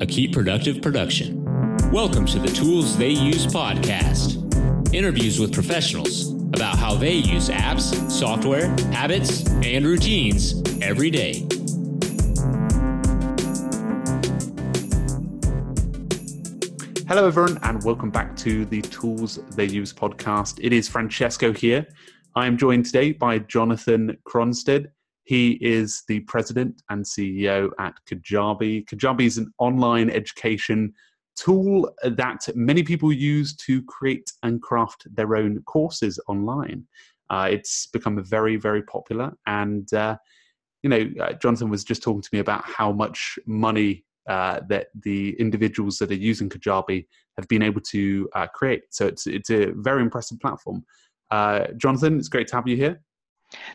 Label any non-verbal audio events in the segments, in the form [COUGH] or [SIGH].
a Keep Productive production. Welcome to the Tools They Use podcast. Interviews with professionals about how they use apps, software, habits, and routines every day. Hello, everyone, and welcome back to the Tools They Use podcast. It is Francesco here. I am joined today by Jonathan Cronstedt. He is the president and CEO at Kajabi. Kajabi is an online education tool that many people use to create and craft their own courses online. Uh, it's become very, very popular. And, uh, you know, uh, Jonathan was just talking to me about how much money uh, that the individuals that are using Kajabi have been able to uh, create. So it's it's a very impressive platform. Uh, Jonathan, it's great to have you here.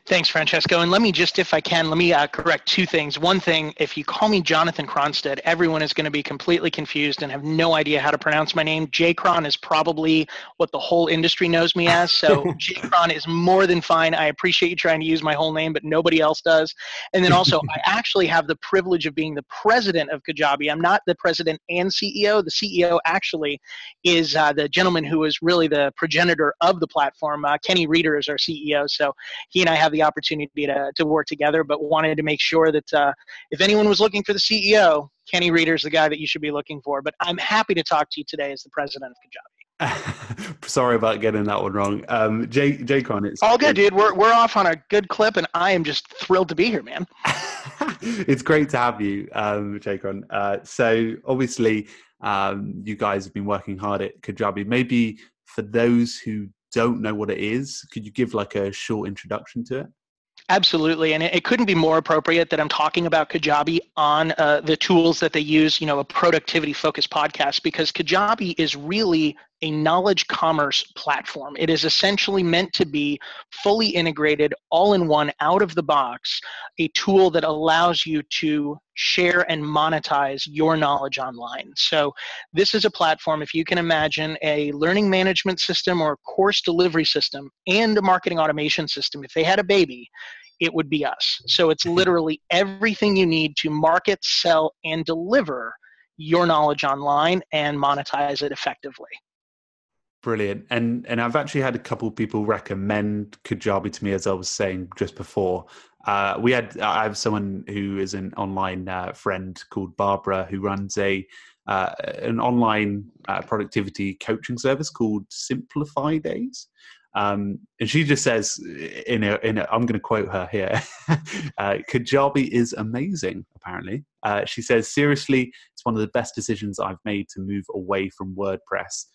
Thanks, Francesco. And let me just, if I can, let me uh, correct two things. One thing, if you call me Jonathan Cronstedt, everyone is going to be completely confused and have no idea how to pronounce my name. J Cron is probably what the whole industry knows me as. So [LAUGHS] J Cron is more than fine. I appreciate you trying to use my whole name, but nobody else does. And then also, I [LAUGHS] actually have the privilege of being the president of Kajabi. I'm not the president and CEO. The CEO actually is uh, the gentleman who is really the progenitor of the platform. Uh, Kenny Rueter is our CEO. So he and I have the opportunity to, to work together, but wanted to make sure that uh, if anyone was looking for the CEO, Kenny Rueter is the guy that you should be looking for. But I'm happy to talk to you today as the president of Kajabi. [LAUGHS] Sorry about getting that one wrong. Um, Jay, Jaycon, it's all good, dude. We're, we're off on a good clip, and I am just thrilled to be here, man. [LAUGHS] it's great to have you, um, Jaycon. Uh, so, obviously, um, you guys have been working hard at Kajabi. Maybe for those who don't know what it is, could you give like a short introduction to it? Absolutely, and it, couldn't be more appropriate that I'm talking about Kajabi on uh, the tools that they use, you know, a productivity focused podcast, because Kajabi is really a knowledge commerce platform. It is essentially meant to be fully integrated, all in one, out of the box, a tool that allows you to share and monetize your knowledge online. So, this is a platform, if you can imagine a learning management system or a course delivery system and a marketing automation system, if they had a baby, it would be us. So, it's mm-hmm. literally everything you need to market, sell, and deliver your knowledge online and monetize it effectively. Brilliant. And and I've actually had a couple of people recommend Kajabi to me, as I was saying just before. Uh, we had I have someone who is an online uh, friend called Barbara who runs a uh, an online uh, productivity coaching service called Simplify Days. Um, and she just says, in a, in a, I'm going to quote her here, [LAUGHS] uh, Kajabi is amazing, apparently. Uh, she says, seriously, it's one of the best decisions I've made to move away from WordPress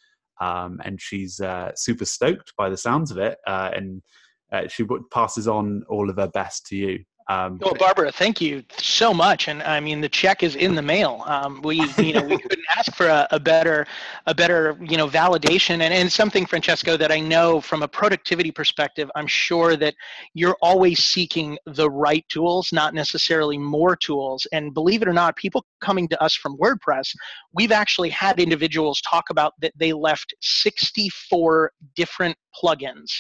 um, and she's uh, super stoked by the sounds of it, uh, and uh, she passes on all of her best to you. Um, well, Barbara, thank you so much. And I mean, the check is in the mail. Um, we, you know, we [LAUGHS] couldn't ask for a, a, better, a better, you know, validation and, and something, Francesco, that I know from a productivity perspective, I'm sure that you're always seeking the right tools, not necessarily more tools. And believe it or not, people coming to us from WordPress, we've actually had individuals talk about that they left 64 different plugins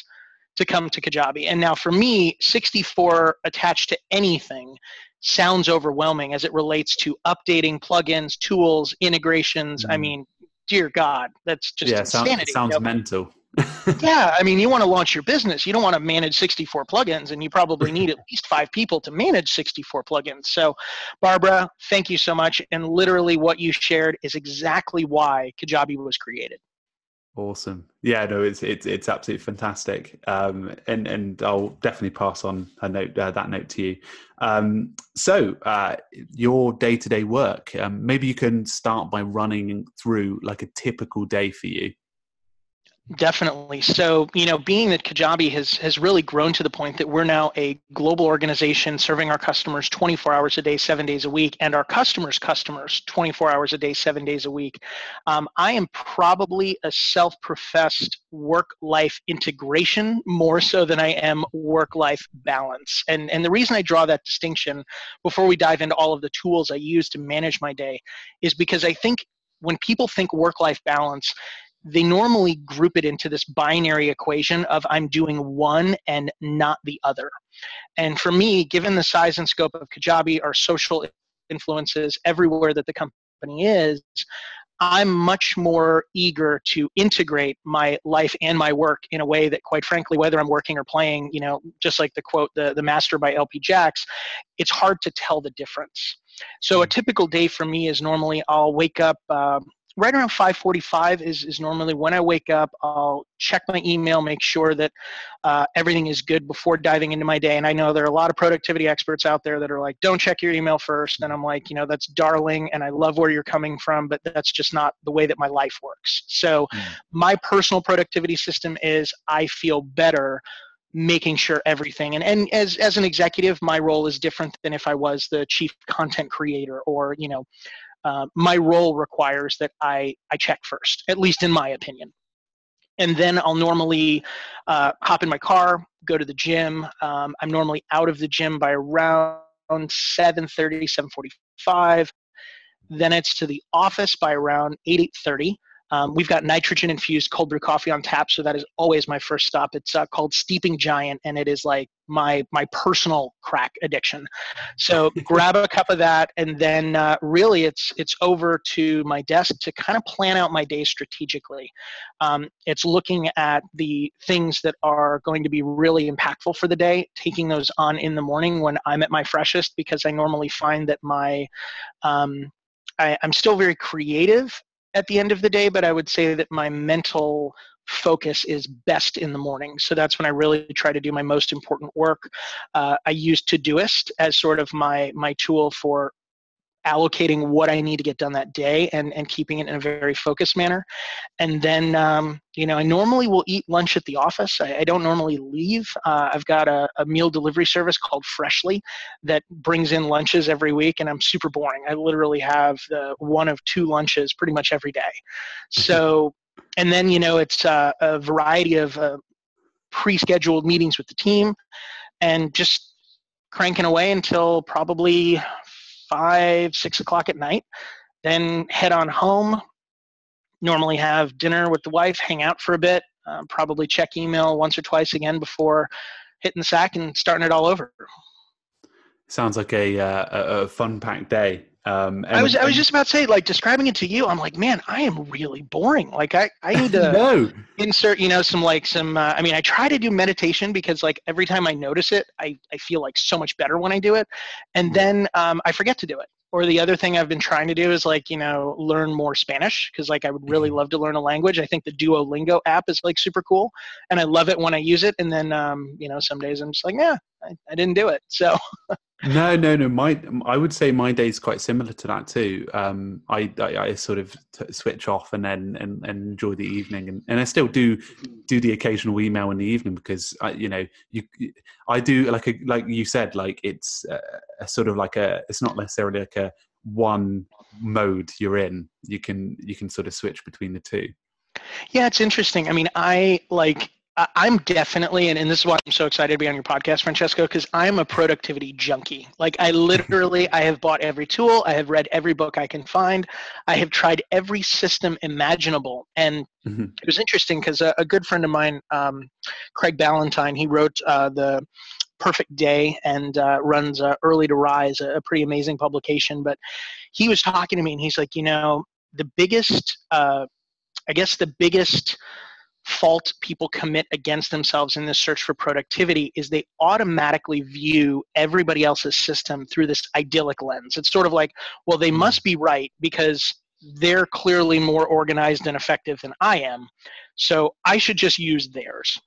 to come to Kajabi. And now for me, 64 attached to anything sounds overwhelming as it relates to updating plugins, tools, integrations. Mm. I mean, dear God, that's just yeah, insanity. Sounds, sounds you know? mental. [LAUGHS] yeah, I mean, you want to launch your business. You don't want to manage 64 plugins, and you probably need at least five people to manage 64 plugins. So, Barbara, thank you so much. And literally, what you shared is exactly why Kajabi was created. Awesome. Yeah, no, it's it's it's absolutely fantastic. Um, and and I'll definitely pass on a note uh, that note to you. Um, so uh, your day to day work. Um, maybe you can start by running through like a typical day for you. Definitely. So, you know, being that Kajabi has has really grown to the point that we're now a global organization serving our customers 24 hours a day, seven days a week, and our customers' customers 24 hours a day, seven days a week. Um, I am probably a self-professed work-life integration more so than I am work-life balance. And and the reason I draw that distinction before we dive into all of the tools I use to manage my day is because I think when people think work-life balance they normally group it into this binary equation of I'm doing one and not the other. And for me, given the size and scope of Kajabi, our social influences everywhere that the company is, I'm much more eager to integrate my life and my work in a way that, quite frankly, whether I'm working or playing, you know, just like the quote, the, the master by LP Jacks, it's hard to tell the difference. So a hmm. typical day for me is normally I'll wake up um, right around 5:45 is is normally when I wake up. I'll check my email, make sure that uh, everything is good before diving into my day. And I know there are a lot of productivity experts out there that are like, "Don't check your email first. And I'm like, you know, that's darling, and I love where you're coming from, but that's just not the way that my life works. So, mm. my personal productivity system is I feel better making sure everything and, and as, as an executive my role is different than if i was the chief content creator or you know uh, my role requires that I, I check first, at least in my opinion. And then I'll normally uh, hop in my car, go to the gym. Um, I'm normally out of the gym by around 7.30, 7.45. Then it's to the office by around 8, 8.30. Um, we've got nitrogen infused cold brew coffee on tap, so that is always my first stop. It's uh, called Steeping Giant, and it is like my my personal crack addiction. So [LAUGHS] grab a cup of that, and then uh, really it's it's over to my desk to kind of plan out my day strategically. Um, it's looking at the things that are going to be really impactful for the day, taking those on in the morning when I'm at my freshest, because I normally find that my um, I, am still very creative at the end of the day, but I would say that my mental focus is best in the morning. So that's when I really try to do my most important work. Uh, I use Todoist as sort of my my tool for allocating what I need to get done that day and, and keeping it in a very focused manner. And then, um, you know, I normally will eat lunch at the office. I, I don't normally leave. Uh, I've got a, a, meal delivery service called Freshly that brings in lunches every week, and I'm super boring. I literally have the one of two lunches pretty much every day. Mm-hmm. So, and then, you know, it's uh, a variety of uh, pre scheduled meetings with the team and just cranking away until probably five, six o'clock at night. Then head on home. Normally have dinner with the wife, hang out for a bit, uh, probably check email once or twice again before hitting the sack and starting it all over. Sounds like a, uh, a fun packed day. Um, I was I was just about to say, like describing it to you, I'm like, man, I am really boring. Like I, I need to [LAUGHS] no. insert, you know, some like some. Uh, I mean, I try to do meditation because like every time I notice it, I I feel like so much better when I do it, and mm-hmm. then um, I forget to do it. Or the other thing I've been trying to do is like you know learn more Spanish because like I would really mm-hmm. love to learn a language. I think the Duolingo app is like super cool, and I love it when I use it. And then um, you know some days I'm just like, yeah, I, I didn't do it. So no, no, no. My, I would say my day is quite similar to that too. Um, I, I, I sort of t- switch off and then and, and enjoy the evening, and, and I still do do the occasional email in the evening because I, you know, you, I do like a, like you said, like it's a, a sort of like a, it's not necessarily like a one mode you're in. You can you can sort of switch between the two. Yeah, it's interesting. I mean, I like I'm definitely, and, and this is why I'm so excited to be on your podcast, Francesco, because I'm a productivity junkie. Like I literally, I have bought every tool, I have read every book I can find, I have tried every system imaginable. And mm-hmm. it was interesting because a, a, good friend of mine, um, Craig Ballantyne, he wrote uh, the Perfect Day and uh, runs uh, Early to Rise, a, a, pretty amazing publication. But he was talking to me, and he's like, you know, the biggest, uh, I guess, the biggest fault people commit against themselves in this search for productivity is they automatically view everybody else's system through this idyllic lens. It's sort of like, well, they must be right because they're clearly more organized and effective than I am. So I should just use theirs.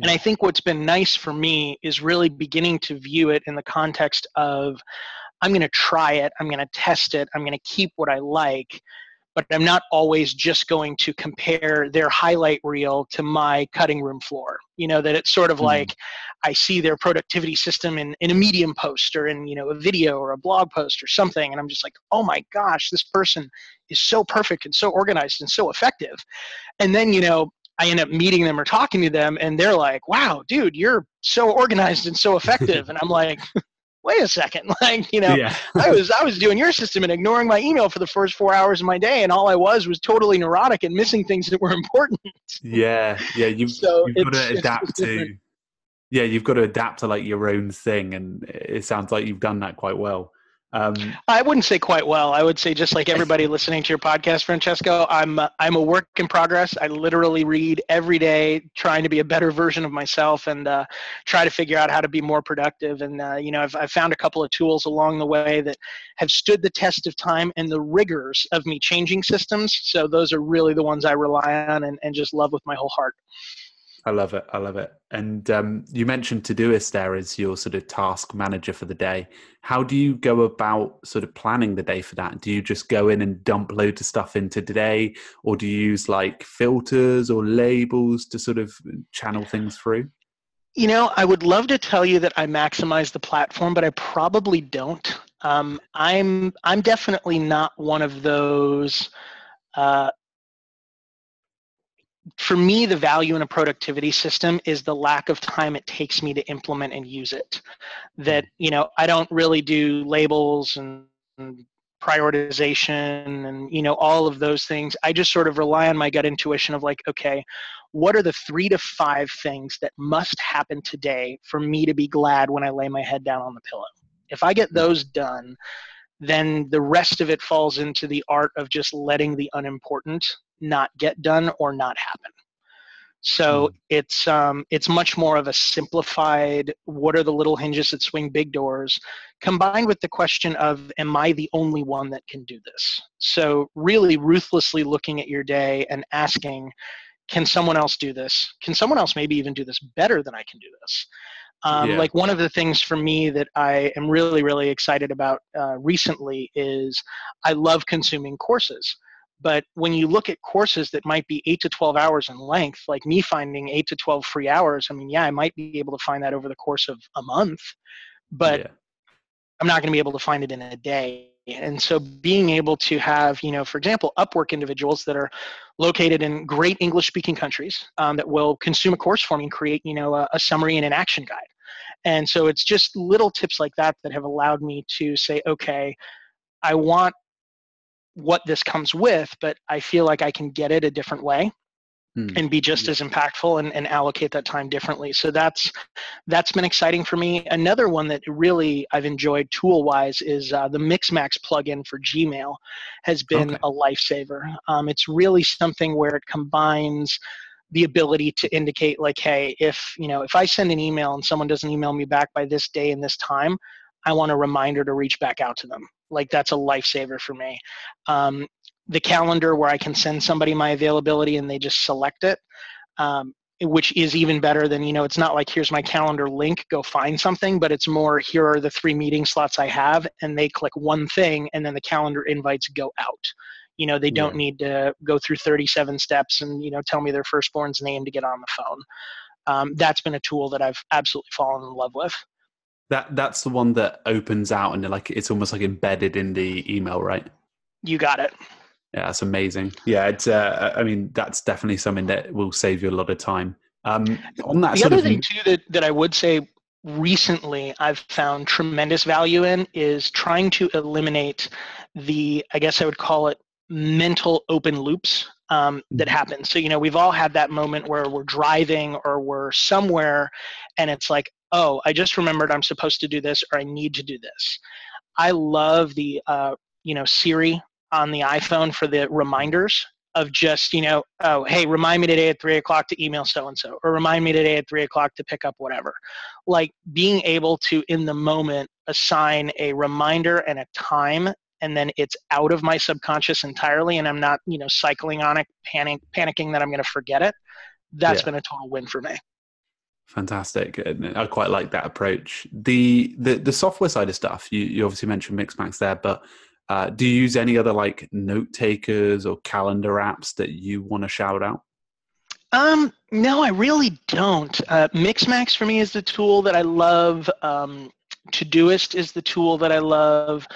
And I think what's been nice for me is really beginning to view it in the context of I'm going to try it, I'm going to test it, I'm going to keep what I like but I'm not always just going to compare their highlight reel to my cutting room floor. You know, that it's sort of mm like I see their productivity system in, in a medium post or in, you know, a video or a blog post or something. And I'm just like, oh my gosh, this person is so perfect and so organized and so effective. And then, you know, I end up meeting them or talking to them and they're like, wow, dude, you're so organized and so [LAUGHS] effective. and I'm like, wait a second [LAUGHS] like you know yeah. i [LAUGHS] was i was doing your system and ignoring my email for the first four hours of my day and all i was was totally neurotic and missing things that were [LAUGHS] important. Yeah yeah you've, so you've got to adapt to yeah you've got to adapt to like your own thing and it sounds like you've done that quite well Um, I wouldn't say quite well. I would say just like everybody [LAUGHS] listening to your podcast, Francesco, I'm uh, I'm a work in progress. I literally read every day, trying to be a better version of myself and uh, try to figure out how to be more productive. And uh, you know, I've I've found a couple of tools along the way that have stood the test of time and the rigors of me changing systems. So those are really the ones I rely on and, and just love with my whole heart. I love it. I love it. And um, you mentioned Todoist there as your sort of task manager for the day. How do you go about sort of planning the day for that? Do you just go in and dump loads of stuff into today, or do you use like filters or labels to sort of channel things through? You know, I would love to tell you that I maximize the platform, but I probably don't. Um, I'm I'm definitely not one of those uh, for me, the value in a productivity system is the lack of time it takes me to implement and use it. That, you know, I don't really do labels and, and prioritization and, you know, all of those things. I just sort of rely on my gut intuition of like, okay, what are the three to five things that must happen today for me to be glad when I lay my head down on the pillow? If I get those done, then the rest of it falls into the art of just letting the unimportant not get done or not happen. So mm. it's um, it's much more of a simplified. What are the little hinges that swing big doors, combined with the question of, am I the only one that can do this? So really ruthlessly looking at your day and asking, can someone else do this? Can someone else maybe even do this better than I can do this? Um, yeah. Like one of the things for me that I am really, really excited about uh, recently is I love consuming courses. But when you look at courses that might be eight to 12 hours in length, like me finding eight to 12 free hours, I mean, yeah, I might be able to find that over the course of a month, but yeah. I'm not going to be able to find it in a day. And so being able to have, you know, for example, Upwork individuals that are located in great English speaking countries um, that will consume a course for me and create, you know, a, a summary and an action guide. And so it's just little tips like that that have allowed me to say, okay, I want what this comes with, but I feel like I can get it a different way hmm. and be just yeah. as impactful and, and allocate that time differently. So that's that's been exciting for me. Another one that really I've enjoyed tool wise is uh, the Mixmax plugin for Gmail has been okay. a lifesaver. Um, it's really something where it combines the ability to indicate like hey if you know if i send an email and someone doesn't email me back by this day and this time i want a reminder to reach back out to them like that's a lifesaver for me. Um, the calendar where I can send somebody my availability and they just select it, um, which is even better than you know. It's not like here's my calendar link, go find something, but it's more here are the three meeting slots I have, and they click one thing, and then the calendar invites go out. You know, they don't yeah. need to go through 37 steps and you know tell me their firstborn's name to get on the phone. Um, that's been a tool that I've absolutely fallen in love with. That that's the one that opens out and like it's almost like embedded in the email, right? You got it. Yeah, that's amazing. Yeah, it's. Uh, I mean, that's definitely something that will save you a lot of time. Um, on that, the other thing too that that I would say recently I've found tremendous value in is trying to eliminate the, I guess I would call it mental open loops um, that mm-hmm. happen. So, you know, we've all had that moment where we're driving or we're somewhere and it's like, oh, I just remembered I'm supposed to do this or I need to do this. I love the, uh, you know, Siri on the iPhone for the reminders of just, you know, oh, hey, remind me today at three o'clock to email so and so, or remind me today at three o'clock to pick up whatever. Like being able to, in the moment, assign a reminder and a time and then it's out of my subconscious entirely and i'm not you know cycling on it panic panicking that i'm going to forget it That's yeah. been a total win for me fantastic i quite like that approach the the, the software side of stuff you, you obviously mentioned mixmax there but uh, do you use any other like note takers or calendar apps that you want to shout out um, no, I really don't. Uh, Mixmax for me is the tool that I love. Um, Todoist is the tool that I love.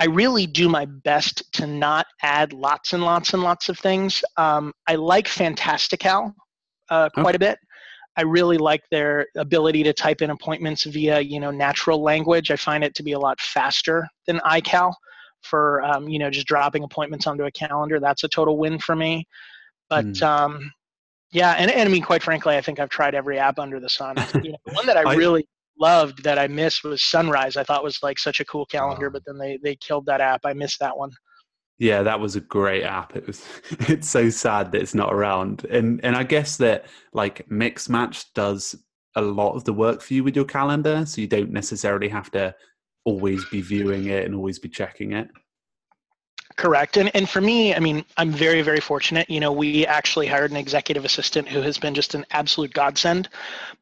I really do my best to not add lots and lots and lots of things. Um, I like Fantastical uh, quite okay. a bit. I really like their ability to type in appointments via you know natural language. I find it to be a lot faster than iCal for um, you know just dropping appointments onto a calendar. That's a total win for me. But mm. um, yeah, and, and I mean quite frankly, I think I've tried every app under the sun. You know, one that I, [LAUGHS] I really loved that I missed was Sunrise. I thought was like such a cool calendar, but then they they killed that app. I missed that one. Yeah, that was a great app. It was [LAUGHS] it's so sad that it's not around. And and I guess that like Mixmax does a lot of the work for you with your calendar, so you don't necessarily have to always be viewing it and always be checking it. Correct. And and for me, I mean, I'm very very fortunate. You know, we actually hired an executive assistant who has been just an absolute godsend.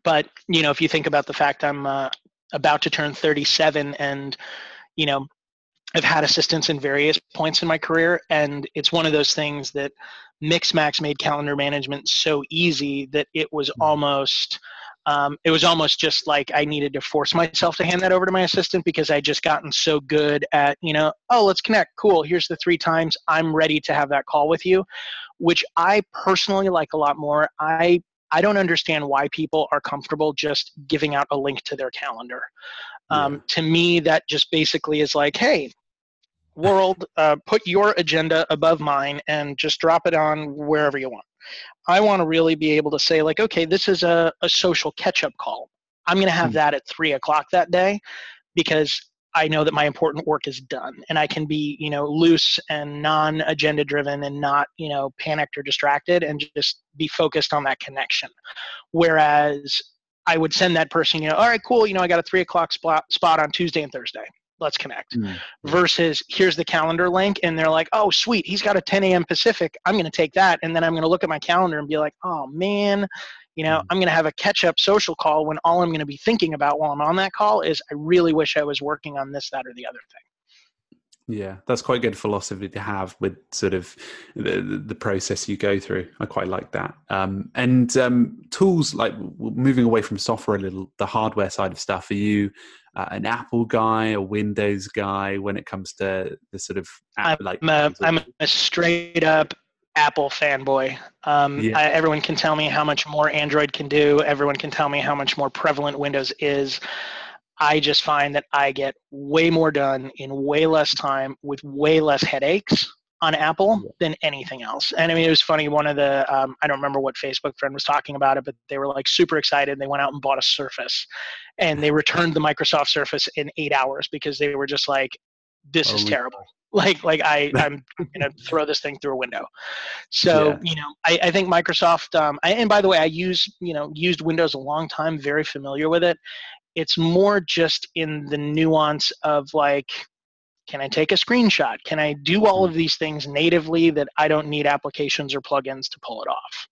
But you know, if you think about the fact I'm uh, about to turn 37, and you know, I've had assistants in various points in my career, and it's one of those things that Mixmax made calendar management so easy that it was mm-hmm. almost um, it was almost just like I needed to force myself to hand that over to my assistant because I just gotten so good at, you know, oh, let's connect. Cool. Here's the three times I'm ready to have that call with you, which I personally like a lot more. I I don't understand why people are comfortable just giving out a link to their calendar. Um, yeah. To me, that just basically is like, hey, world, uh, put your agenda above mine and just drop it on wherever you want. I want to really be able to say, like, okay, this is a, a social catch up call. I'm going to have mm-hmm. that at three o'clock that day because I know that my important work is done and I can be, you know, loose and non agenda driven and not, you know, panicked or distracted and just be focused on that connection. Whereas I would send that person, you know, all right, cool, you know, I got a three o'clock spot, spot on Tuesday and Thursday let's connect mm-hmm. versus here's the calendar link and they're like oh sweet he's got a 10 a.m pacific i'm going to take that and then i'm going to look at my calendar and be like oh man you know mm-hmm. i'm going to have a catch up social call when all i'm going to be thinking about while i'm on that call is i really wish i was working on this that or the other thing yeah, that's quite good philosophy to have with sort of the, the process you go through. I quite like that. Um, and um, tools like moving away from software a little, the hardware side of stuff. Are you uh, an Apple guy, a Windows guy when it comes to the sort of app, like? I'm a, I'm a straight up Apple fanboy. Um, yeah. I, everyone can tell me how much more Android can do. Everyone can tell me how much more prevalent Windows is. I just find that I get way more done in way less time with way less headaches on Apple than anything else. And I mean, it was funny. One of the, um, I don't remember what Facebook friend was talking about it, but they were like super excited. They went out and bought a Surface and they returned the Microsoft Surface in eight hours because they were just like, this is terrible. Like, like I, [LAUGHS] I'm going to throw this thing through a window. So, yeah. you know, I, I think Microsoft, um, I, and by the way, I use, you know, used Windows a long time, very familiar with it it's more just in the nuance of like can i take a screenshot? Can i do all mm-hmm. of these things natively that i don't need applications or plugins to pull it off?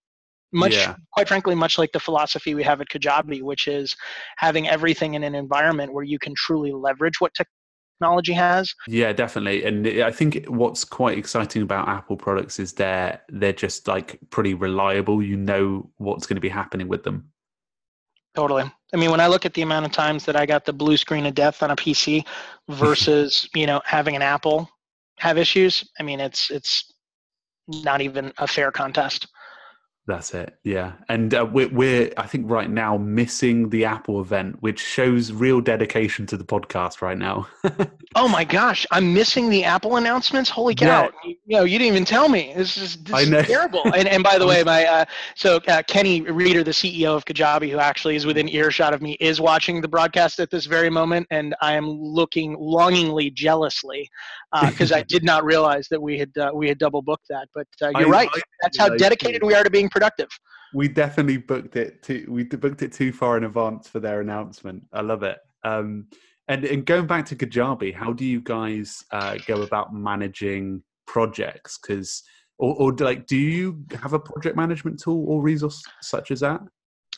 Much yeah. quite frankly much like the philosophy we have at kajabi which is having everything in an environment where you can truly leverage what technology has. Yeah definitely and i think what's quite exciting about apple products is they're they're just like pretty reliable. You know what's going to be happening with them. Totally. I mean, when I look at the amount of times that I got the blue screen of death on a PC [LAUGHS] versus, you know, having an Apple have issues, I mean, it's it's not even a fair contest. That's it. Yeah, and uh, we're, we're I think right now missing the Apple event, which shows real dedication to the podcast right now. [LAUGHS] oh my gosh, I'm missing the Apple announcements. Holy cow! Yeah. You know, you didn't even tell me. This is, this is terrible. and and by the way, my uh, so uh, Kenny Rueter, the CEO of Kajabi, who actually is within earshot of me, is watching the broadcast at this very moment, and I am looking longingly, jealously, because uh, I [LAUGHS] did not realize that we had uh, we had double booked that. But uh, you're I, right. I, That's how dedicated we are to being productive. We definitely booked it too. We booked it too far in advance for their announcement. I love it. Um, and, and going back to Kajabi, how do you guys uh, go about managing projects? Because or, or like, do you have a project management tool or resource such as that?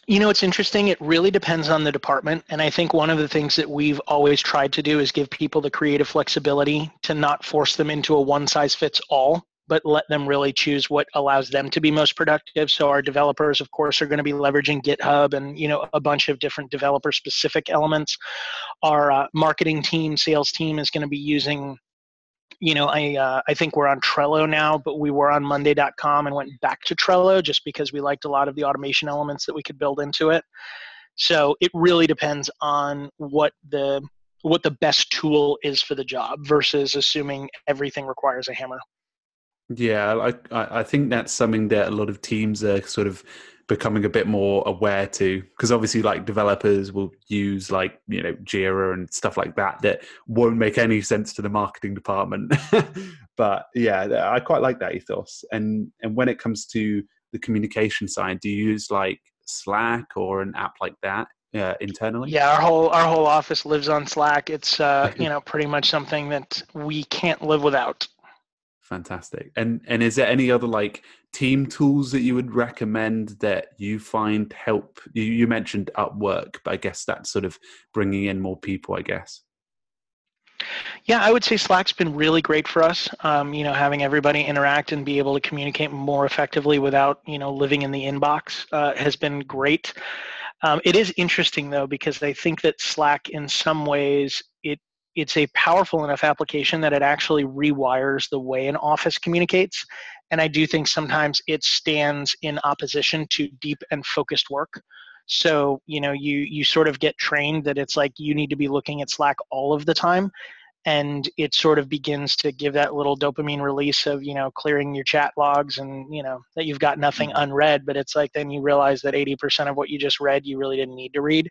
You know, it's interesting. It really depends on the department. And I think one of the things that we've always tried to do is give people the creative flexibility to not force them into a one size fits all but let them really choose what allows them to be most productive. So our developers, of course, are going to be leveraging GitHub and you know a bunch of different developer specific elements. Our uh, marketing team, sales team is going to be using. You know, I uh, I think we're on Trello now, but we were on Monday.com and went back to Trello just because we liked a lot of the automation elements that we could build into it. So it really depends on what the what the best tool is for the job versus assuming everything requires a hammer. Yeah, I I think that's something that a lot of teams are sort of becoming a bit more aware to because obviously like developers will use like you know jira and stuff like that that won't make any sense to the marketing department. [LAUGHS] But yeah i quite like that ethos. And and when it comes to the communication side do you use like slack or an app like that uh, internally? Yeah our whole our whole office lives on slack. It's uh [LAUGHS] you know pretty much something that we can't live without fantastic and and is there any other like team tools that you would recommend that you find help you, you mentioned upwork but i guess that's sort of bringing in more people i guess yeah, I would say Slack's been really great for us. Um, you know, having everybody interact and be able to communicate more effectively without, you know, living in the inbox uh, has been great. Um, it is interesting though because I think that Slack, in some ways, it's a powerful enough application that it actually rewires the way an office communicates. And I do think sometimes it stands in opposition to deep and focused work. So, you know, you you sort of get trained that it's like you need to be looking at Slack all of the time and it sort of begins to give that little dopamine release of you know clearing your chat logs and you know that you've got nothing mm-hmm. unread but it's like then you realize that 80% of what you just read you really didn't need to read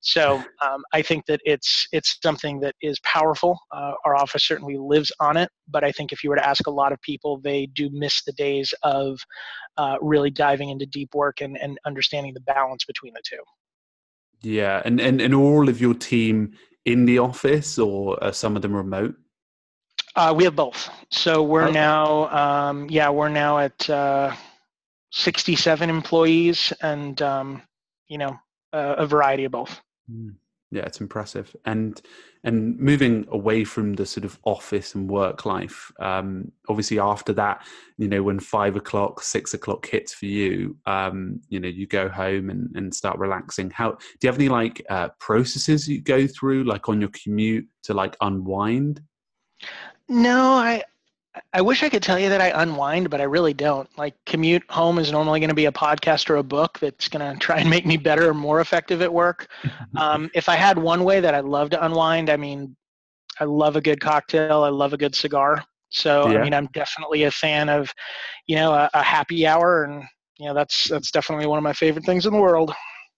so um, i think that it's it's something that is powerful uh, our office certainly lives on it but i think if you were to ask a lot of people they do miss the days of uh, really diving into deep work and, and understanding the balance between the two yeah and, and and all of your team in the office or are some of them remote? Uh, we have both. So we're okay. now, um, yeah, we're now at uh, 67 employees and, um, you know, a variety of both. Mm. Yeah it's impressive. And and moving away from the sort of office and work life um obviously after that you know when five o'clock six o'clock hits for you um you know you go home and, and start relaxing. How do you have any like uh processes you go through like on your commute to like unwind? No i I wish I could tell you that I unwind, but I really don't. Like commute home is normally going to be a podcast or a book that's going [LAUGHS] to try and make me better or more effective at work. [LAUGHS] Um, if I had one way that I love to unwind, I mean, I love a good cocktail. I love a good cigar. So yeah. I mean, I'm definitely a fan of, you know, a, a happy hour, and you know, that's that's definitely one of my favorite things in the world.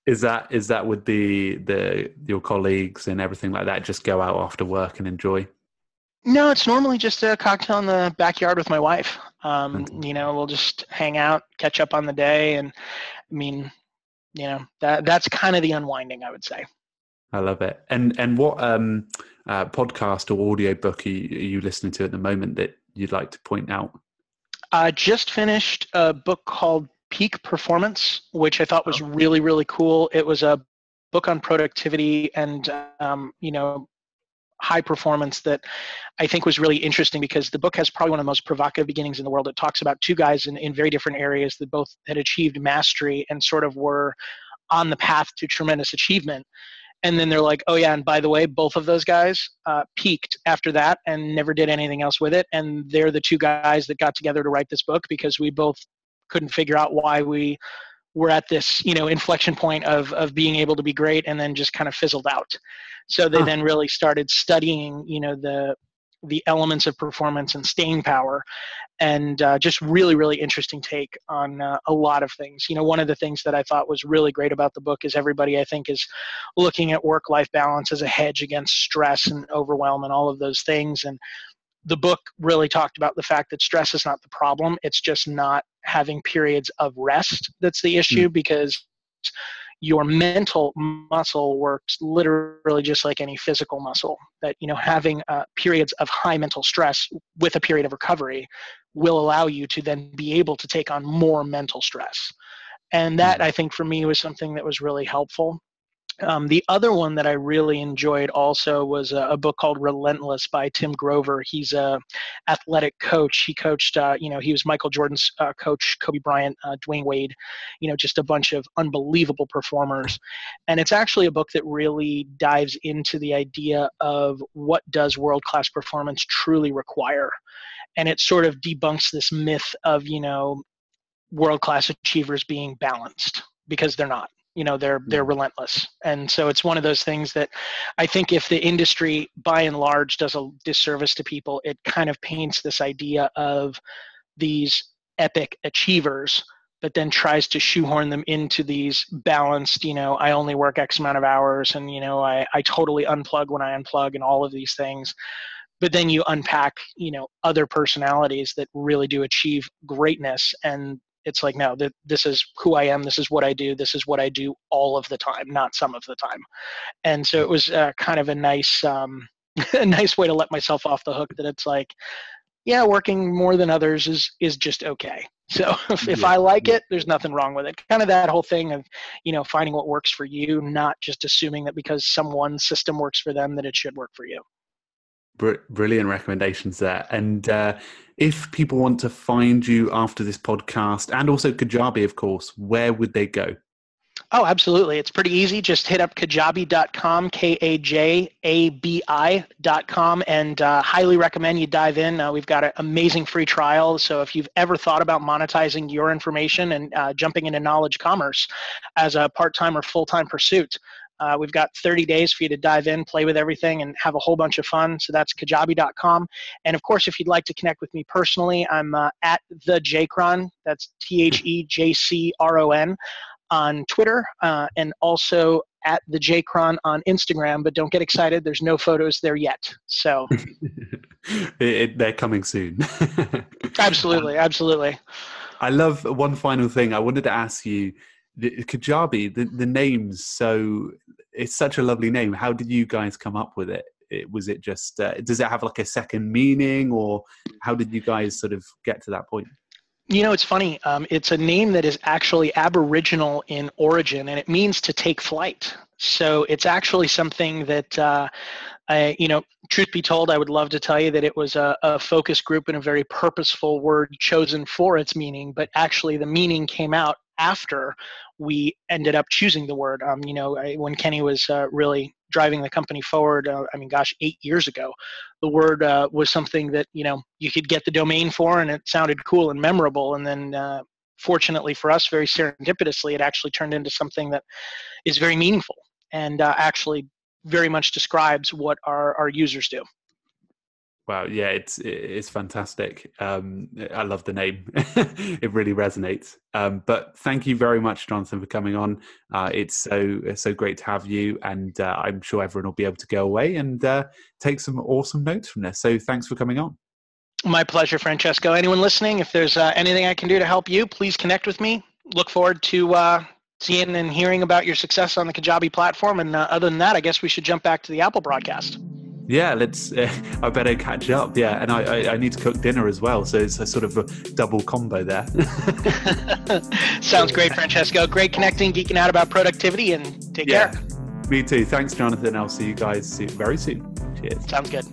Is that is that with the the your colleagues and everything like that? Just go out after work and enjoy. No, it's normally just a cocktail in the backyard with my wife. Um, you know, we'll just hang out, catch up on the day, and I mean, you know, that that's kind of the unwinding, I would say. I love it. And and what um, uh, podcast or audio book are you, are you listening to at the moment that you'd like to point out? I just finished a book called Peak Performance, which I thought was oh. really really cool. It was a book on productivity and um, you know high performance that I think was really interesting because the book has probably one of the most provocative beginnings in the world. It talks about two guys in, in very different areas that both had achieved mastery and sort of were on the path to tremendous achievement. And then they're like, oh, yeah, and by the way, both of those guys uh, peaked after that and never did anything else with it. And they're the two guys that got together to write this book because we both couldn't figure out why we were at this you know inflection point of of being able to be great and then just kind of fizzled out. So they huh. then really started studying you know the the elements of performance and staying power and uh, just really really interesting take on uh, a lot of things. You know one of the things that i thought was really great about the book is everybody i think is looking at work life balance as a hedge against stress and overwhelm and all of those things. And the book really talked about the fact that stress is not the problem it's just not having periods of rest that's the issue mm. because your mental muscle works literally just like any physical muscle that you know having uh, periods of high mental stress with a period of recovery will allow you to then be able to take on more mental stress and that hmm. i think for me was something that was really helpful um, the other one that I really enjoyed also was a, a, book called Relentless by Tim Grover. He's a athletic coach. He coached, uh, you know, he was Michael Jordan's uh, coach, Kobe Bryant, uh, Dwyane Wade, you know, just a bunch of unbelievable performers. And it's actually a book that really dives into the idea of what does world class performance truly require. And it sort of debunks this myth of, you know, world class achievers being balanced because they're not you know they're they're hmm. relentless. And so it's one of those things that i think if the industry by and large does a disservice to people it kind of paints this idea of these epic achievers but then tries to shoehorn them into these balanced you know i only work x amount of hours and you know i, I totally unplug when i unplug and all of these things. But then you unpack you know other personalities that really do achieve greatness and it's like no th- this is who i am this is what i do this is what i do all of the time not some of the time. And so it was uh, kind of a nice um, [LAUGHS] a nice way to let myself off the hook that it's like yeah working more than others is is just okay. [LAUGHS] So if, if i like it there's nothing wrong with it. Kind of that whole thing of you know finding what works for you not just assuming that because someone system works for them that it should work for you brilliant recommendations there and uh, if people want to find you after this podcast and also kajabi of course where would they go Oh, absolutely. It's pretty easy. Just hit up kajabi.com, K A J A B I.com, and uh, highly recommend you dive in. Uh, we've got an amazing free trial. So if you've ever thought about monetizing your information and uh, jumping into knowledge commerce as a part time or full time pursuit, uh, we've got 30 days for you to dive in, play with everything, and have a whole bunch of fun. So that's kajabi.com. And of course, if you'd like to connect with me personally, I'm uh, at the Jcron. That's T H E J C R O N on Twitter uh, and also at the Jcron on Instagram. But don't get excited; there's no photos there yet. So [LAUGHS] it, it, they're coming soon. [LAUGHS] absolutely, absolutely. I love one final thing. I wanted to ask you. The, Kajabi, the, the name's so it's such a lovely name. How did you guys come up with it? it was it just uh, does it have like a second meaning, or how did you guys sort of get to that point? You know, it's funny. Um, it's a name that is actually Aboriginal in origin, and it means to take flight. So it's actually something that, uh, I, you know, truth be told, I would love to tell you that it was a, a focus group and a very purposeful word chosen for its meaning, but actually the meaning came out after we ended up choosing the word. Um, you know, when Kenny was uh, really driving the company forward, uh, I mean, gosh, eight years ago, the word uh, was something that, you know, you could get the domain for and it sounded cool and memorable. And then, uh, fortunately for us, very serendipitously, it actually turned into something that is very meaningful and uh, actually very much describes what our, our users do. Wow, yeah, it's it's fantastic. Um, I love the name; [LAUGHS] it really resonates. Um, but thank you very much, Jonathan, for coming on. Uh, it's so so great to have you, and uh, I'm sure everyone will be able to go away and uh, take some awesome notes from this. So thanks for coming on. My pleasure, Francesco. Anyone listening, if there's uh, anything I can do to help you, please connect with me. Look forward to uh, seeing and hearing about your success on the Kajabi platform. And uh, other than that, I guess we should jump back to the Apple broadcast. Yeah, let's. Uh, [LAUGHS] I better catch up. Yeah, and I, I, I need to cook dinner as well, so it's a sort of a double combo there. [LAUGHS] [LAUGHS] Sounds great, Francesco. Great connecting, geeking out about productivity, and take yeah, care. Me too. Thanks, Jonathan. I'll see you guys soon, very soon. Cheers. Sounds good.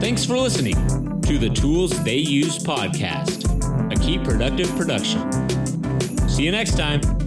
Thanks for listening to the Tools They Use podcast, a Keep Productive production. See you next time.